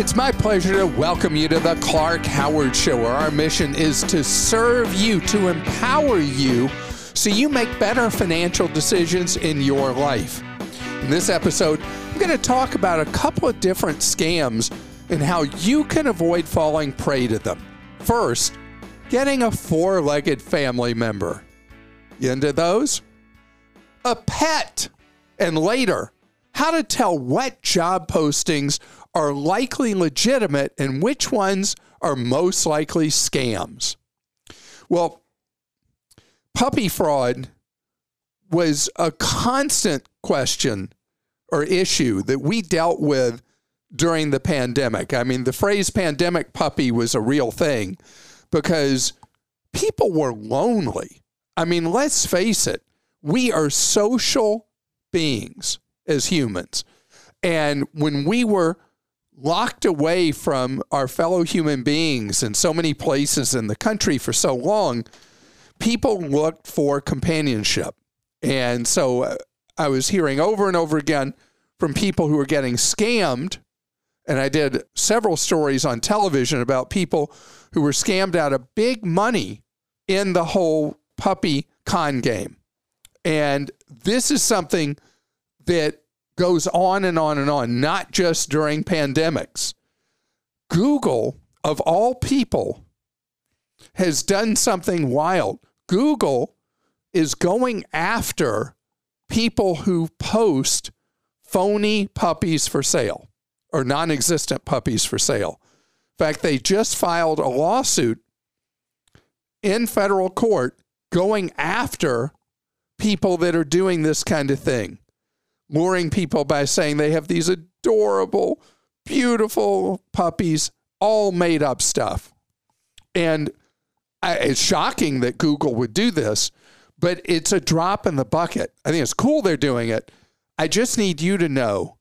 It's my pleasure to welcome you to the Clark Howard Show, where our mission is to serve you, to empower you, so you make better financial decisions in your life. In this episode, I'm going to talk about a couple of different scams and how you can avoid falling prey to them. First, getting a four legged family member. Into those? A pet. And later, how to tell what job postings are likely legitimate and which ones are most likely scams. Well, puppy fraud was a constant question or issue that we dealt with during the pandemic. I mean, the phrase pandemic puppy was a real thing because people were lonely. I mean, let's face it, we are social beings as humans. And when we were locked away from our fellow human beings in so many places in the country for so long, people looked for companionship. And so uh, I was hearing over and over again from people who were getting scammed. And I did several stories on television about people who were scammed out of big money in the whole puppy con game. And this is something that goes on and on and on, not just during pandemics. Google, of all people, has done something wild. Google is going after people who post phony puppies for sale or non existent puppies for sale. In fact, they just filed a lawsuit in federal court going after people that are doing this kind of thing luring people by saying they have these adorable, beautiful puppies, all made up stuff. And I, it's shocking that Google would do this, but it's a drop in the bucket. I think it's cool they're doing it. I just need you to know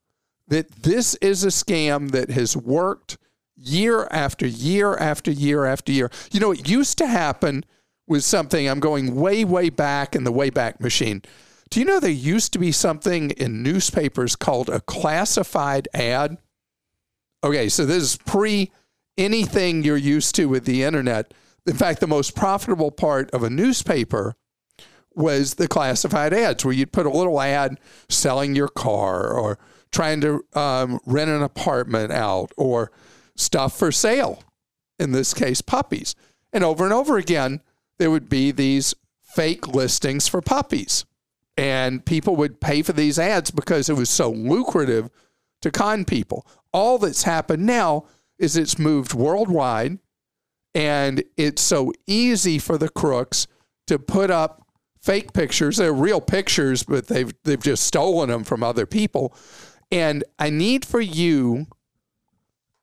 that this is a scam that has worked year after year after year after year. You know, it used to happen with something, I'm going way, way back in the Wayback Machine. Do you know there used to be something in newspapers called a classified ad? Okay, so this is pre anything you're used to with the internet. In fact, the most profitable part of a newspaper was the classified ads, where you'd put a little ad selling your car or trying to um, rent an apartment out or stuff for sale, in this case, puppies. And over and over again, there would be these fake listings for puppies. And people would pay for these ads because it was so lucrative to con people. All that's happened now is it's moved worldwide and it's so easy for the crooks to put up fake pictures. They're real pictures, but they've they've just stolen them from other people. And I need for you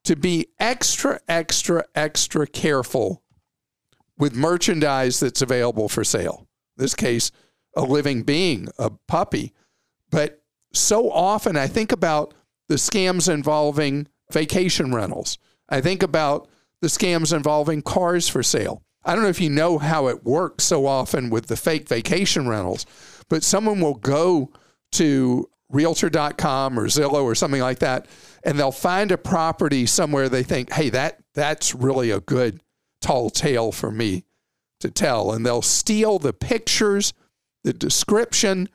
to be extra, extra, extra careful with merchandise that's available for sale. In this case, a living being, a puppy. But so often I think about the scams involving vacation rentals. I think about the scams involving cars for sale. I don't know if you know how it works so often with the fake vacation rentals, but someone will go to realtor.com or Zillow or something like that and they'll find a property somewhere they think, "Hey, that that's really a good tall tale for me to tell." And they'll steal the pictures, the description,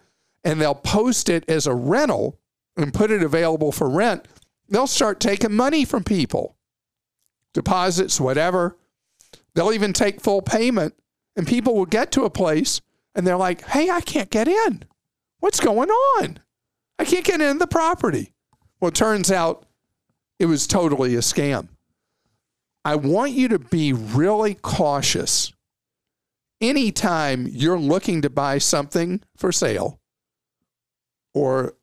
and they'll post it as a rental and put it available for rent, they'll start taking money from people, deposits, whatever. They'll even take full payment, and people will get to a place and they're like, hey, I can't get in. What's going on? I can't get in the property. Well, it turns out it was totally a scam. I want you to be really cautious anytime you're looking to buy something for sale or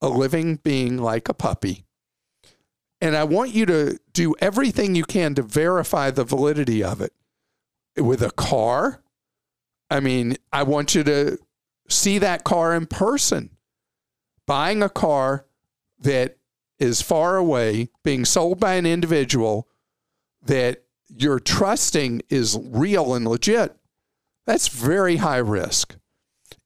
a living being like a puppy, and I want you to do everything you can to verify the validity of it. With a car, I mean, I want you to see that car in person. Buying a car that is far away, being sold by an individual that you're trusting is real and legit, that's very high risk.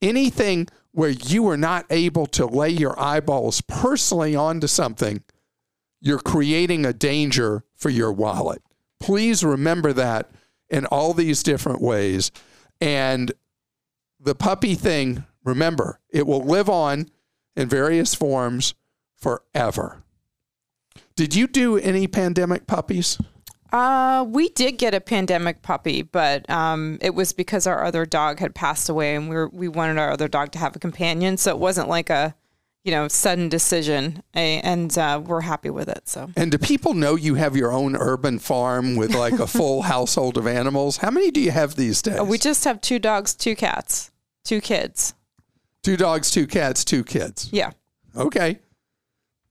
Anything where you are not able to lay your eyeballs personally onto something, you're creating a danger for your wallet. Please remember that in all these different ways. And the puppy thing, remember, it will live on in various forms forever. Did you do any pandemic puppies? Uh, we did get a pandemic puppy, but um, it was because our other dog had passed away, and we were, we wanted our other dog to have a companion. So it wasn't like a you know sudden decision, and uh, we're happy with it. So. And do people know you have your own urban farm with like a full household of animals? How many do you have these days? We just have two dogs, two cats, two kids. Two dogs, two cats, two kids. Yeah. Okay.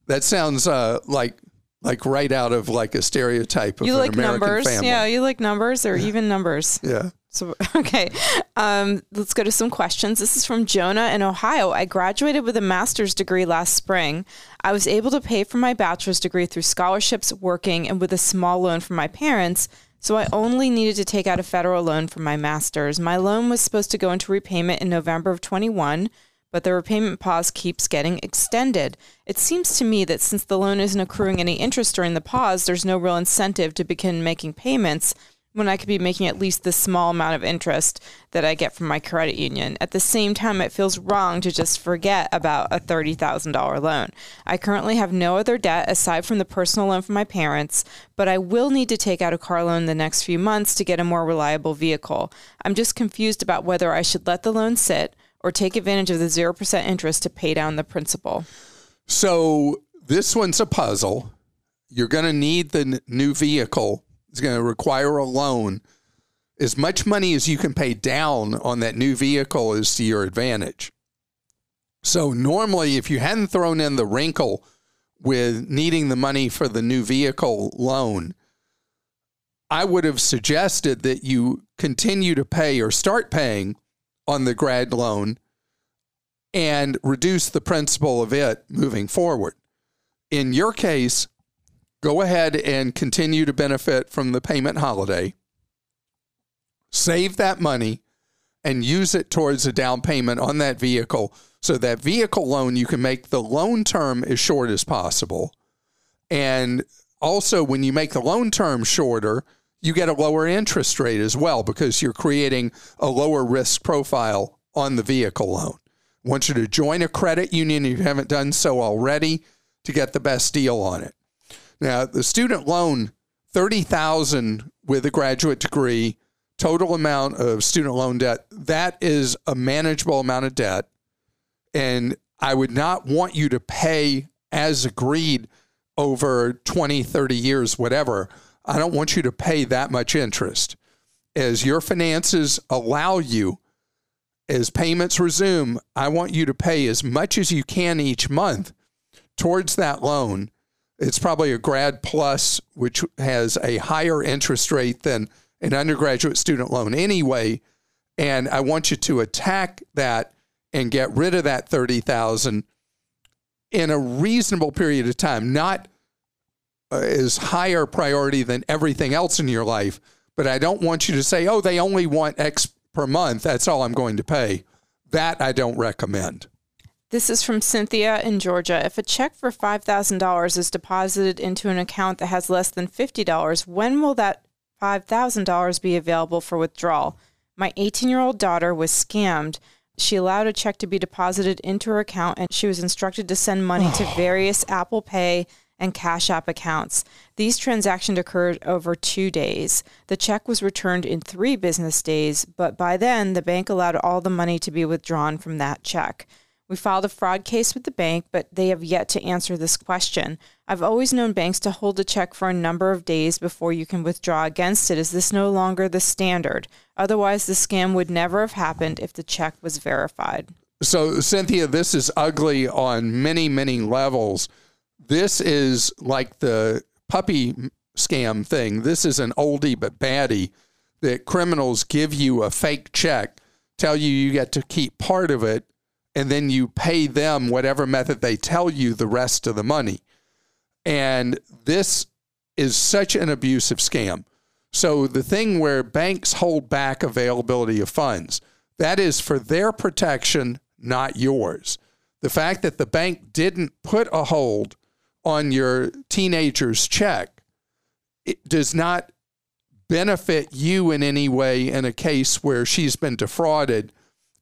That sounds uh, like like right out of like a stereotype of you like American numbers, family. yeah. You like numbers or even numbers. Yeah. So okay, um, let's go to some questions. This is from Jonah in Ohio. I graduated with a master's degree last spring. I was able to pay for my bachelor's degree through scholarships, working, and with a small loan from my parents. So I only needed to take out a federal loan for my master's. My loan was supposed to go into repayment in November of 21 but the repayment pause keeps getting extended. It seems to me that since the loan isn't accruing any interest during the pause, there's no real incentive to begin making payments when I could be making at least the small amount of interest that I get from my credit union. At the same time, it feels wrong to just forget about a $30,000 loan. I currently have no other debt aside from the personal loan from my parents, but I will need to take out a car loan in the next few months to get a more reliable vehicle. I'm just confused about whether I should let the loan sit or take advantage of the 0% interest to pay down the principal? So this one's a puzzle. You're going to need the n- new vehicle. It's going to require a loan. As much money as you can pay down on that new vehicle is to your advantage. So normally, if you hadn't thrown in the wrinkle with needing the money for the new vehicle loan, I would have suggested that you continue to pay or start paying on the grad loan and reduce the principal of it moving forward. In your case, go ahead and continue to benefit from the payment holiday. Save that money and use it towards a down payment on that vehicle so that vehicle loan you can make the loan term as short as possible. And also when you make the loan term shorter, you get a lower interest rate as well because you're creating a lower risk profile on the vehicle loan. I want you to join a credit union if you haven't done so already to get the best deal on it. Now, the student loan, 30,000 with a graduate degree, total amount of student loan debt, that is a manageable amount of debt. And I would not want you to pay as agreed over 20, 30 years, whatever. I don't want you to pay that much interest. As your finances allow you, as payments resume, I want you to pay as much as you can each month towards that loan. It's probably a grad plus, which has a higher interest rate than an undergraduate student loan anyway. And I want you to attack that and get rid of that 30,000 in a reasonable period of time, not Uh, is higher priority than everything else in your life. But I don't want you to say, oh, they only want X per month. That's all I'm going to pay. That I don't recommend. This is from Cynthia in Georgia. If a check for $5,000 is deposited into an account that has less than $50, when will that $5,000 be available for withdrawal? My 18 year old daughter was scammed. She allowed a check to be deposited into her account and she was instructed to send money to various Apple Pay and Cash App accounts. These transactions occurred over two days. The check was returned in three business days, but by then, the bank allowed all the money to be withdrawn from that check. We filed a fraud case with the bank, but they have yet to answer this question. I've always known banks to hold a check for a number of days before you can withdraw against it. Is this no longer the standard? Otherwise, the scam would never have happened if the check was verified. So, Cynthia, this is ugly on many, many levels. This is like the puppy scam thing. This is an oldie but baddie that criminals give you a fake check, tell you you get to keep part of it, and then you pay them whatever method they tell you the rest of the money. And this is such an abusive scam. So the thing where banks hold back availability of funds, that is for their protection, not yours. The fact that the bank didn't put a hold on your teenager's check it does not benefit you in any way in a case where she's been defrauded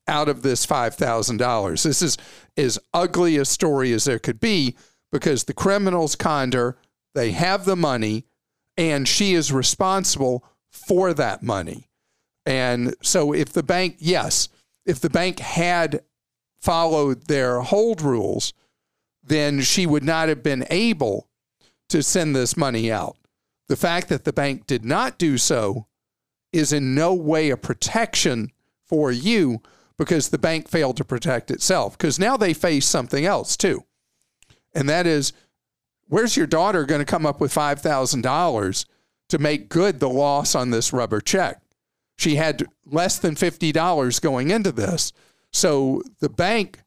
out of this $5,000. This is as ugly a story as there could be because the criminals conned her, they have the money, and she is responsible for that money. And so if the bank, yes, if the bank had followed their hold rules, then she would not have been able to send this money out. The fact that the bank did not do so is in no way a protection for you because the bank failed to protect itself. Because now they face something else too. And that is where's your daughter going to come up with $5,000 to make good the loss on this rubber check? She had less than $50 going into this. So the bank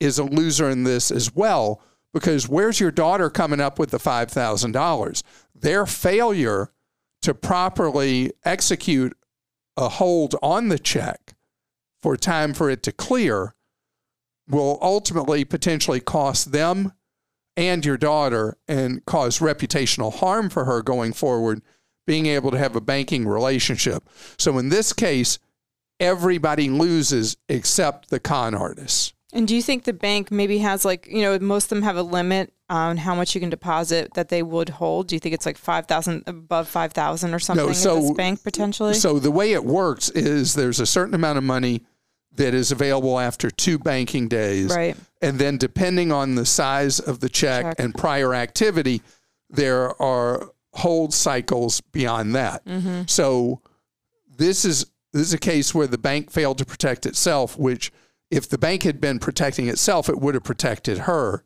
is a loser in this as well because where's your daughter coming up with the $5,000? Their failure to properly execute a hold on the check for time for it to clear will ultimately potentially cost them and your daughter and cause reputational harm for her going forward being able to have a banking relationship. So in this case, everybody loses except the con artists. And do you think the bank maybe has like, you know, most of them have a limit on how much you can deposit that they would hold? Do you think it's like 5,000 above 5,000 or something no, so, bank potentially? So the way it works is there's a certain amount of money that is available after two banking days. Right. And then depending on the size of the check, check. and prior activity, there are hold cycles beyond that. Mm-hmm. So this is this is a case where the bank failed to protect itself, which if the bank had been protecting itself, it would have protected her.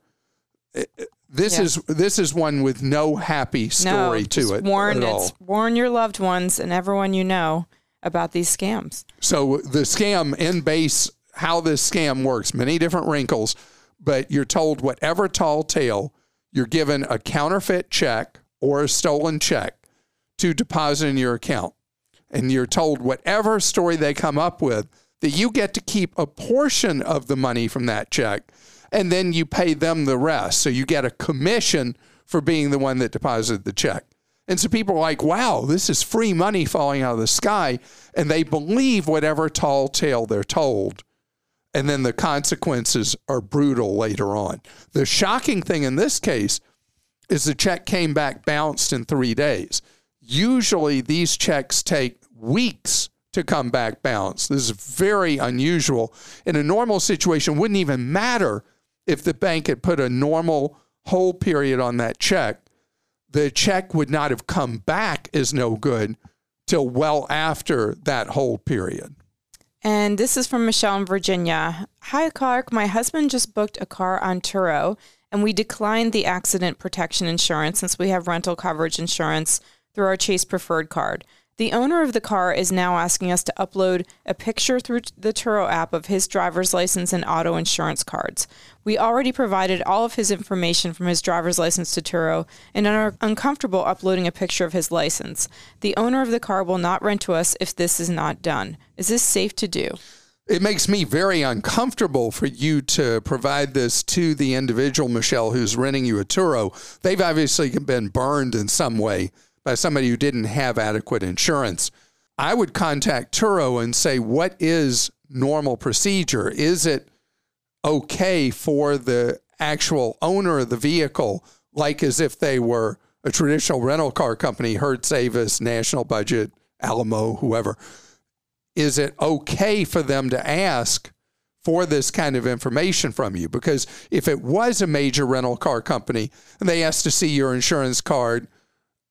This yeah. is this is one with no happy story no, to it warn, at all. Warn your loved ones and everyone you know about these scams. So the scam in base, how this scam works, many different wrinkles, but you're told whatever tall tale, you're given a counterfeit check or a stolen check to deposit in your account. And you're told whatever story they come up with, that you get to keep a portion of the money from that check and then you pay them the rest. So you get a commission for being the one that deposited the check. And so people are like, wow, this is free money falling out of the sky. And they believe whatever tall tale they're told. And then the consequences are brutal later on. The shocking thing in this case is the check came back bounced in three days. Usually these checks take weeks to come back bounced. This is very unusual. In a normal situation, wouldn't even matter if the bank had put a normal hold period on that check the check would not have come back as no good till well after that hold period. And this is from Michelle in Virginia. Hi, Clark. My husband just booked a car on Turo, and we declined the accident protection insurance since we have rental coverage insurance through our Chase Preferred card. The owner of the car is now asking us to upload a picture through the Turo app of his driver's license and auto insurance cards. We already provided all of his information from his driver's license to Turo and are uncomfortable uploading a picture of his license. The owner of the car will not rent to us if this is not done. Is this safe to do? It makes me very uncomfortable for you to provide this to the individual, Michelle, who's renting you a Turo. They've obviously been burned in some way by somebody who didn't have adequate insurance, I would contact Turo and say, what is normal procedure? Is it okay for the actual owner of the vehicle, like as if they were a traditional rental car company, Hertz Avis, National Budget, Alamo, whoever? Is it okay for them to ask for this kind of information from you? Because if it was a major rental car company and they asked to see your insurance card,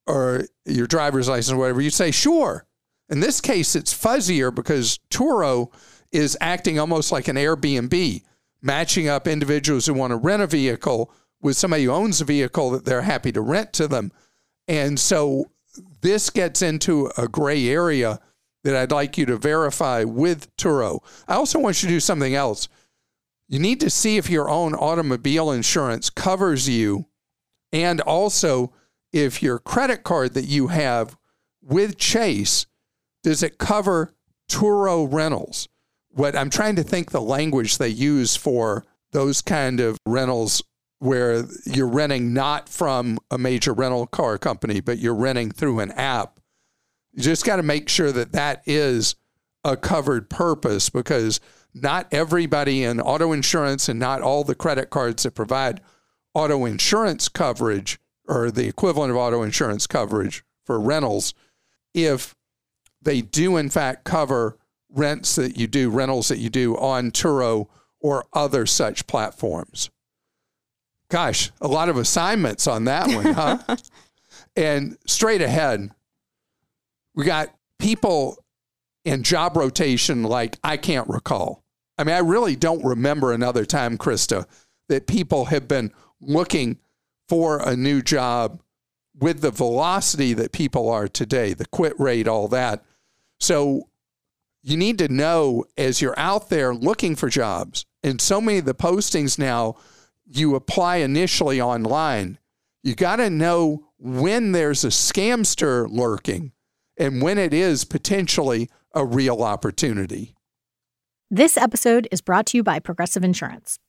or your driver's license or whatever, you say, sure. In this case, it's fuzzier because Turo is acting almost like an Airbnb, matching up individuals who want to rent a vehicle with somebody who owns a vehicle that they're happy to rent to them. And so this gets into a gray area that I'd like you to verify with Turo. I also want you to do something else. You need to see if your own automobile insurance covers you and also if your credit card that you have with Chase, does it cover Turo rentals? What I'm trying to think the language they use for those kind of rentals where you're renting not from a major rental car company, but you're renting through an app. You just got to make sure that that is a covered purpose because not everybody in auto insurance and not all the credit cards that provide auto insurance coverage or the equivalent of auto insurance coverage for rentals, if they do in fact cover rents that you do, rentals that you do on Turo or other such platforms. Gosh, a lot of assignments on that one, huh? and straight ahead, we got people in job rotation like I can't recall. I mean, I really don't remember another time, Krista, that people have been looking for a new job with the velocity that people are today, the quit rate, all that. So you need to know as you're out there looking for jobs, and so many of the postings now you apply initially online, you got to know when there's a scamster lurking and when it is potentially a real opportunity. This episode is brought to you by Progressive Insurance.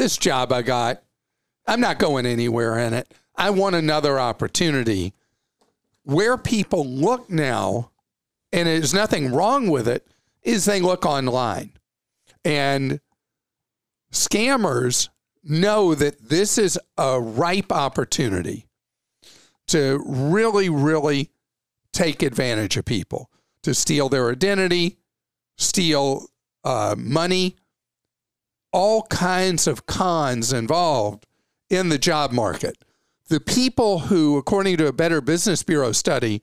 This job I got, I'm not going anywhere in it. I want another opportunity. Where people look now, and there's nothing wrong with it, is they look online. And scammers know that this is a ripe opportunity to really, really take advantage of people, to steal their identity, steal uh, money, all kinds of cons involved in the job market. The people who, according to a Better Business Bureau study,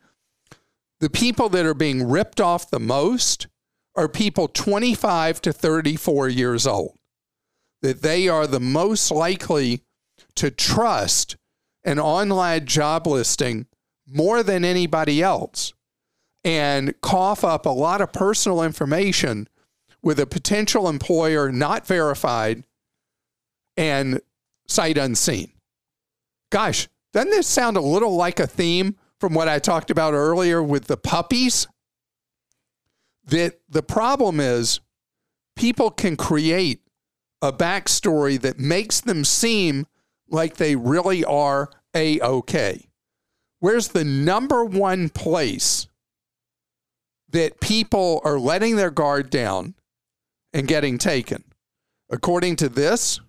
the people that are being ripped off the most are people 25 to 34 years old that they are the most likely to trust an online job listing more than anybody else and cough up a lot of personal information with a potential employer not verified and sight unseen. Gosh, doesn't this sound a little like a theme from what I talked about earlier with the puppies? That the problem is people can create a backstory that makes them seem like they really are a okay. Where's the number one place that people are letting their guard down and getting taken? According to this,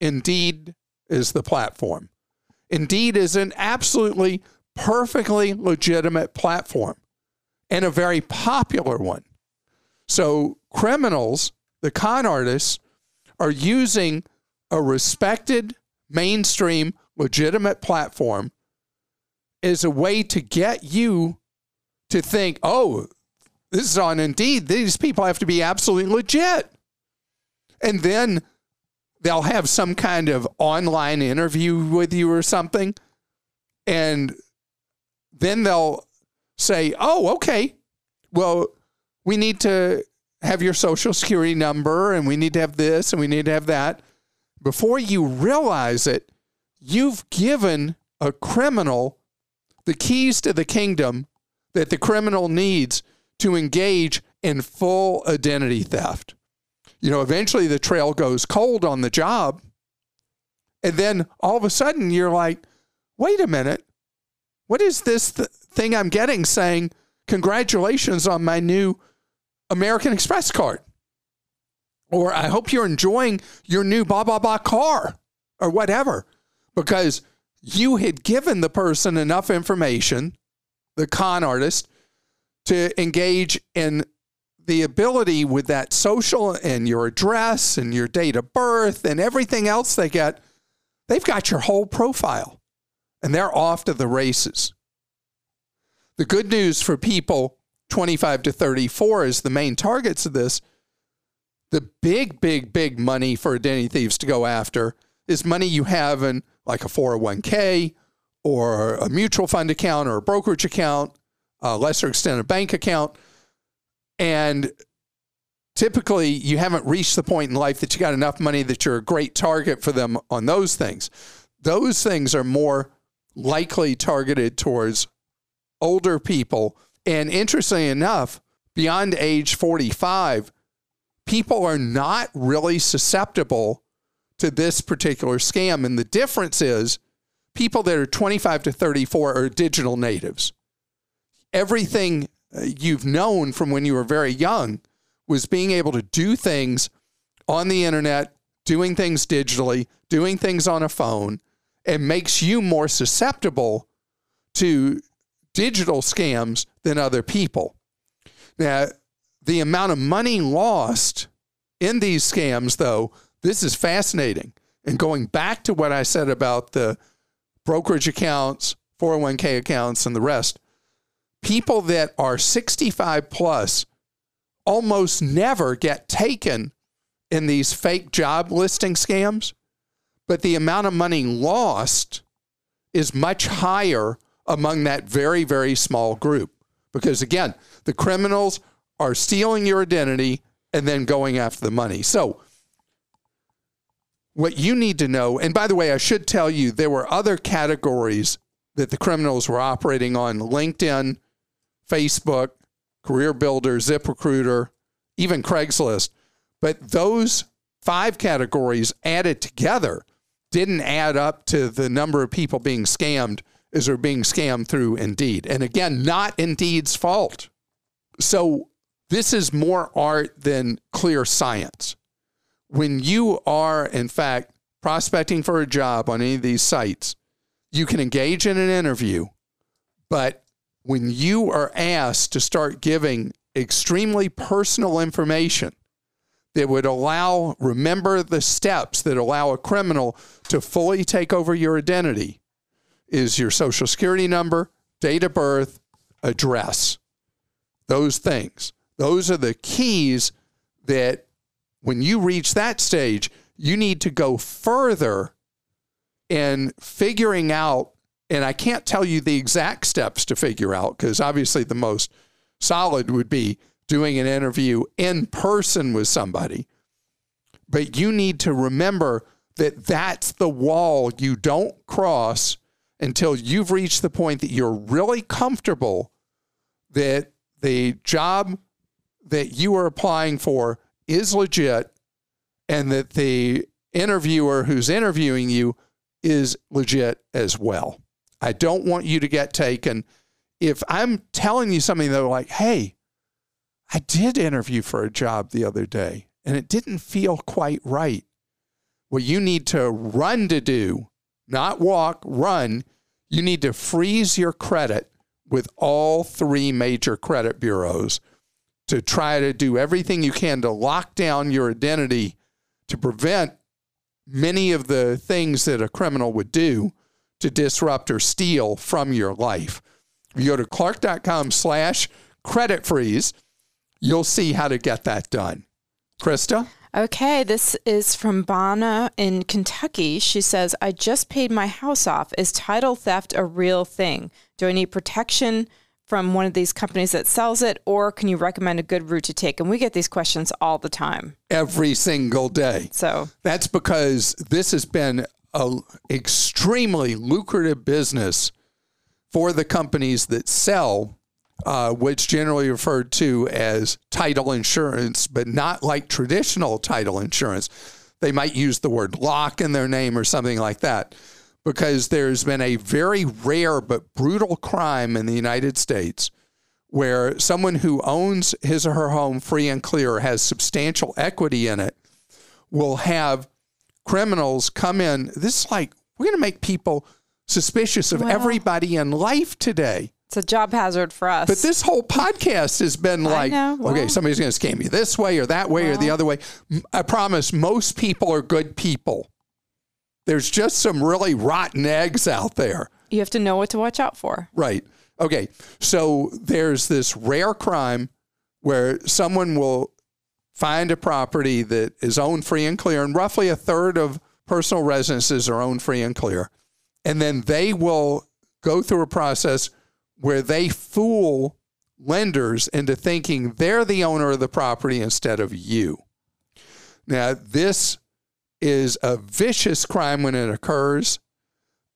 Indeed is the platform. Indeed is an absolutely perfectly legitimate platform and a very popular one. So, criminals, the con artists, are using a respected, mainstream, legitimate platform as a way to get you to think, oh, this is on Indeed. These people have to be absolutely legit. And then they'll have some kind of online interview with you or something. And then they'll say, oh, okay, well, we need to have your social security number and we need to have this and we need to have that. Before you realize it, you've given a criminal the keys to the kingdom that the criminal needs to engage in full identity theft. You know, eventually the trail goes cold on the job. And then all of a sudden you're like, wait a minute. What is this th- thing I'm getting saying, congratulations on my new American Express card. Or I hope you're enjoying your new blah, blah, blah car or whatever, because you had given the person enough information, the con artist, to engage in the ability with that social and your address and your date of birth and everything else they get, they've got your whole profile and they're off to the races. The good news for people 25 to 34 is the main targets of this. The big, big, big money for identity thieves to go after is money you have in like a 401k or a mutual fund account or a brokerage account, a lesser extent, a bank account. And typically, you haven't reached the point in life that you got enough money that you're a great target for them on those things. Those things are more likely targeted towards older people. And interestingly enough, beyond age 45, people are not really susceptible to this particular scam. And the difference is people that are 25 to 34 are digital natives. Everything uh, you've known from when you were very young was being able to do things on the internet, doing things digitally, doing things on a phone, and makes you more susceptible to digital scams than other people. Now, the amount of money lost in these scams, though, this is fascinating. And going back to what I said about the brokerage accounts, 401k accounts, and the rest, people that are 65 plus almost never get taken in these fake job listing scams, but the amount of money lost is much higher among that very, very small group. Because again, the criminals are stealing your identity and then going after the money. So, what you need to know, and by the way, I should tell you, there were other categories that the criminals were operating on LinkedIn, Facebook, Career Builder, ZipRecruiter, even Craigslist. But those five categories added together didn't add up to the number of people being scammed as they're being scammed through Indeed. And again, not Indeed's fault. So this is more art than clear science. When you are, in fact, prospecting for a job on any of these sites, you can engage in an interview, but when you are asked to start giving extremely personal information that would allow, remember the steps that allow a criminal to fully take over your identity is your social security number, date of birth, address. Those things. Those are the keys that when you reach that stage, you need to go further in figuring out. And I can't tell you the exact steps to figure out because obviously the most solid would be doing an interview in person with somebody. But you need to remember that that's the wall you don't cross until you've reached the point that you're really comfortable that the job that you are applying for is legit and that the interviewer who's interviewing you is legit as well. I don't want you to get taken. If I'm telling you something that like, hey, I did interview for a job the other day and it didn't feel quite right. What you need to run to do, not walk, run, you need to freeze your credit with all three major credit bureaus to try to do everything you can to lock down your identity to prevent many of the things that a criminal would do to disrupt or steal from your life. If you go to clark.com slash credit freeze, you'll see how to get that done. Krista? Okay, this is from Bana in Kentucky. She says, I just paid my house off. Is title theft a real thing? Do I need protection from one of these companies that sells it, or can you recommend a good route to take? And we get these questions all the time. Every single day. So that's because this has been an extremely lucrative business for the companies that sell uh, which generally referred to as title insurance, but not like traditional title insurance. They might use the word lock in their name or something like that, because there's been a very rare but brutal crime in the United States where someone who owns his or her home free and clear has substantial equity in it will have criminals come in. This is like, we're going to make people suspicious of everybody in life today. It's a job hazard for us. But this whole podcast has been like, okay, somebody's going to scam you this way or that way or the other way. I promise most people are good people. There's just some really rotten eggs out there. you have to know what to watch out for. Right. Okay. So there's this rare crime where someone will find a property that is owned free and clear, and roughly a third of personal residences are owned free and clear. And then they will go through a process where they fool lenders into thinking they're the owner of the property instead of you. Now, this is a vicious crime when it occurs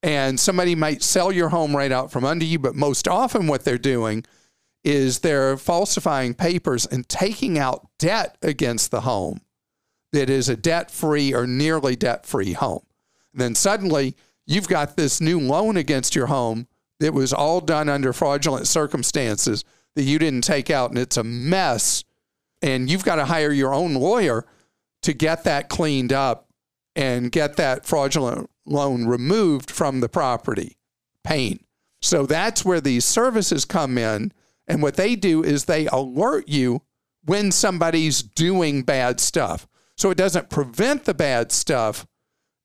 and somebody might sell your home right out from under you. But most often, what they're doing is they're falsifying papers and taking out debt against the home that is a debt free or nearly debt free home. then suddenly, you've got this new loan against your home that was all done under fraudulent circumstances that you didn't take out, and it's a mess. And you've got to hire your own lawyer to get that cleaned up and get that fraudulent loan removed from the property. Pain. So that's where these services come in. And what they do is they alert you when somebody's doing bad stuff. So it doesn't prevent the bad stuff,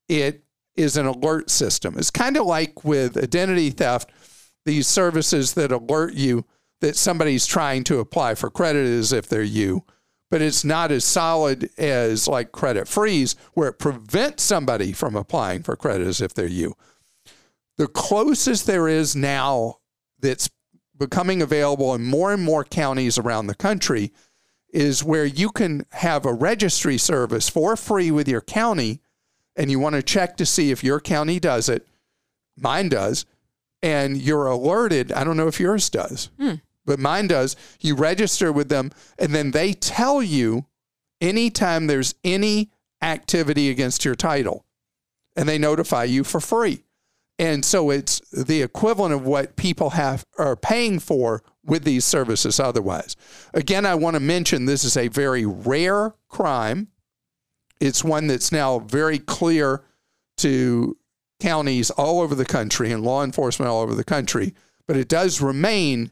it is an alert system. It's kind of like with identity theft, these services that alert you that somebody's trying to apply for credit as if they're you but it's not as solid as like credit freeze, where it prevents somebody from applying for credit as if they're you. The closest there is now that's becoming available in more and more counties around the country is where you can have a registry service for free with your county and you want to check to see if your county does it. Mine does. And you're alerted. I don't know if yours does hmm. but mine does. You register with them, and then they tell you anytime there's any activity against your title, and they notify you for free. And so it's the equivalent of what people have are paying for with these services otherwise. Again, I want to mention this is a very rare crime. It's one that's now very clear to counties all over the country and law enforcement all over the country, but it does remain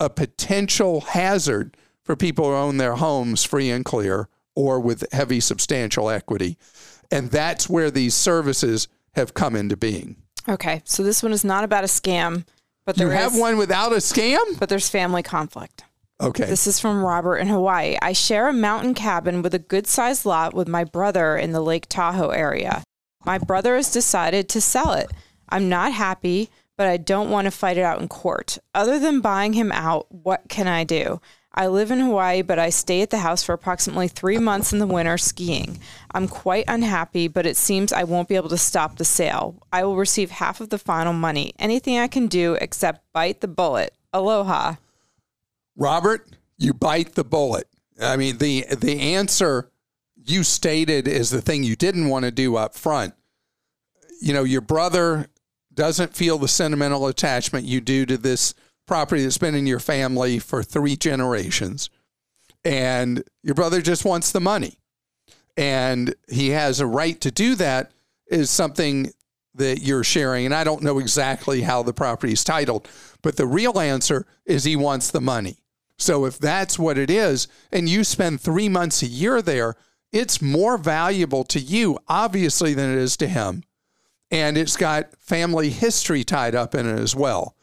a potential hazard for people who own their homes free and clear or with heavy substantial equity. And that's where these services have come into being. Okay, so this one is not about a scam, but there is. You have is- one without a scam? but there's family conflict. Okay. This is from Robert in Hawaii. I share a mountain cabin with a good sized lot with my brother in the Lake Tahoe area. My brother has decided to sell it. I'm not happy, but I don't want to fight it out in court. Other than buying him out, what can I do? I live in Hawaii, but I stay at the house for approximately three months in the winter skiing. I'm quite unhappy, but it seems I won't be able to stop the sale. I will receive half of the final money. Anything I can do except bite the bullet. Aloha. Robert, you bite the bullet. I mean, the the answer you stated is the thing you didn't want to do up front. You know, your brother doesn't feel the sentimental attachment you do to this property that's been in your family for three generations. And your brother just wants the money. And he has a right to do that is something that you're sharing. And I don't know exactly how the property is titled, but the real answer is he wants the money. So if that's what it is, and you spend three months a year there, it's more valuable to you, obviously, than it is to him. And it's got family history tied up in it as well.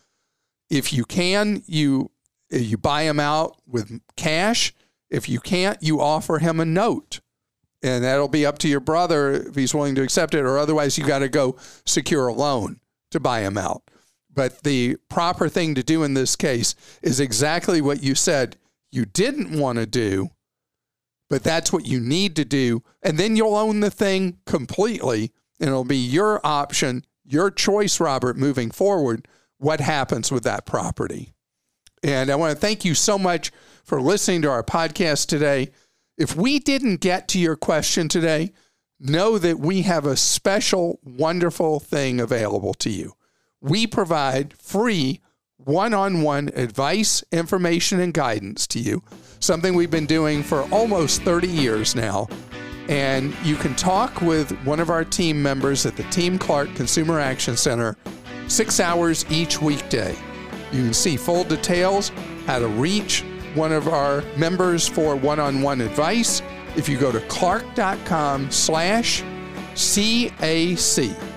If you can, you you buy him out with cash. If you can't, you offer him a note. And that'll be up to your brother if he's willing to accept it, or otherwise you got to go secure a loan to buy him out. But the proper thing to do in this case is exactly what you said you didn't want to do, but that's what you need to do. And then you'll own the thing completely, and it'll be your option, your choice, Robert, moving forward, what happens with that property. And I want to thank you so much for listening to our podcast today. If we didn't get to your question today, know that we have a special, wonderful thing available to you. We provide free one on one advice, information, and guidance to you, something we've been doing for almost 30 years now. And you can talk with one of our team members at the Team Clark Consumer Action Center six hours each weekday. You can see full details, how to reach one of our members for one-on-one advice if you go to clark.com slash CAC.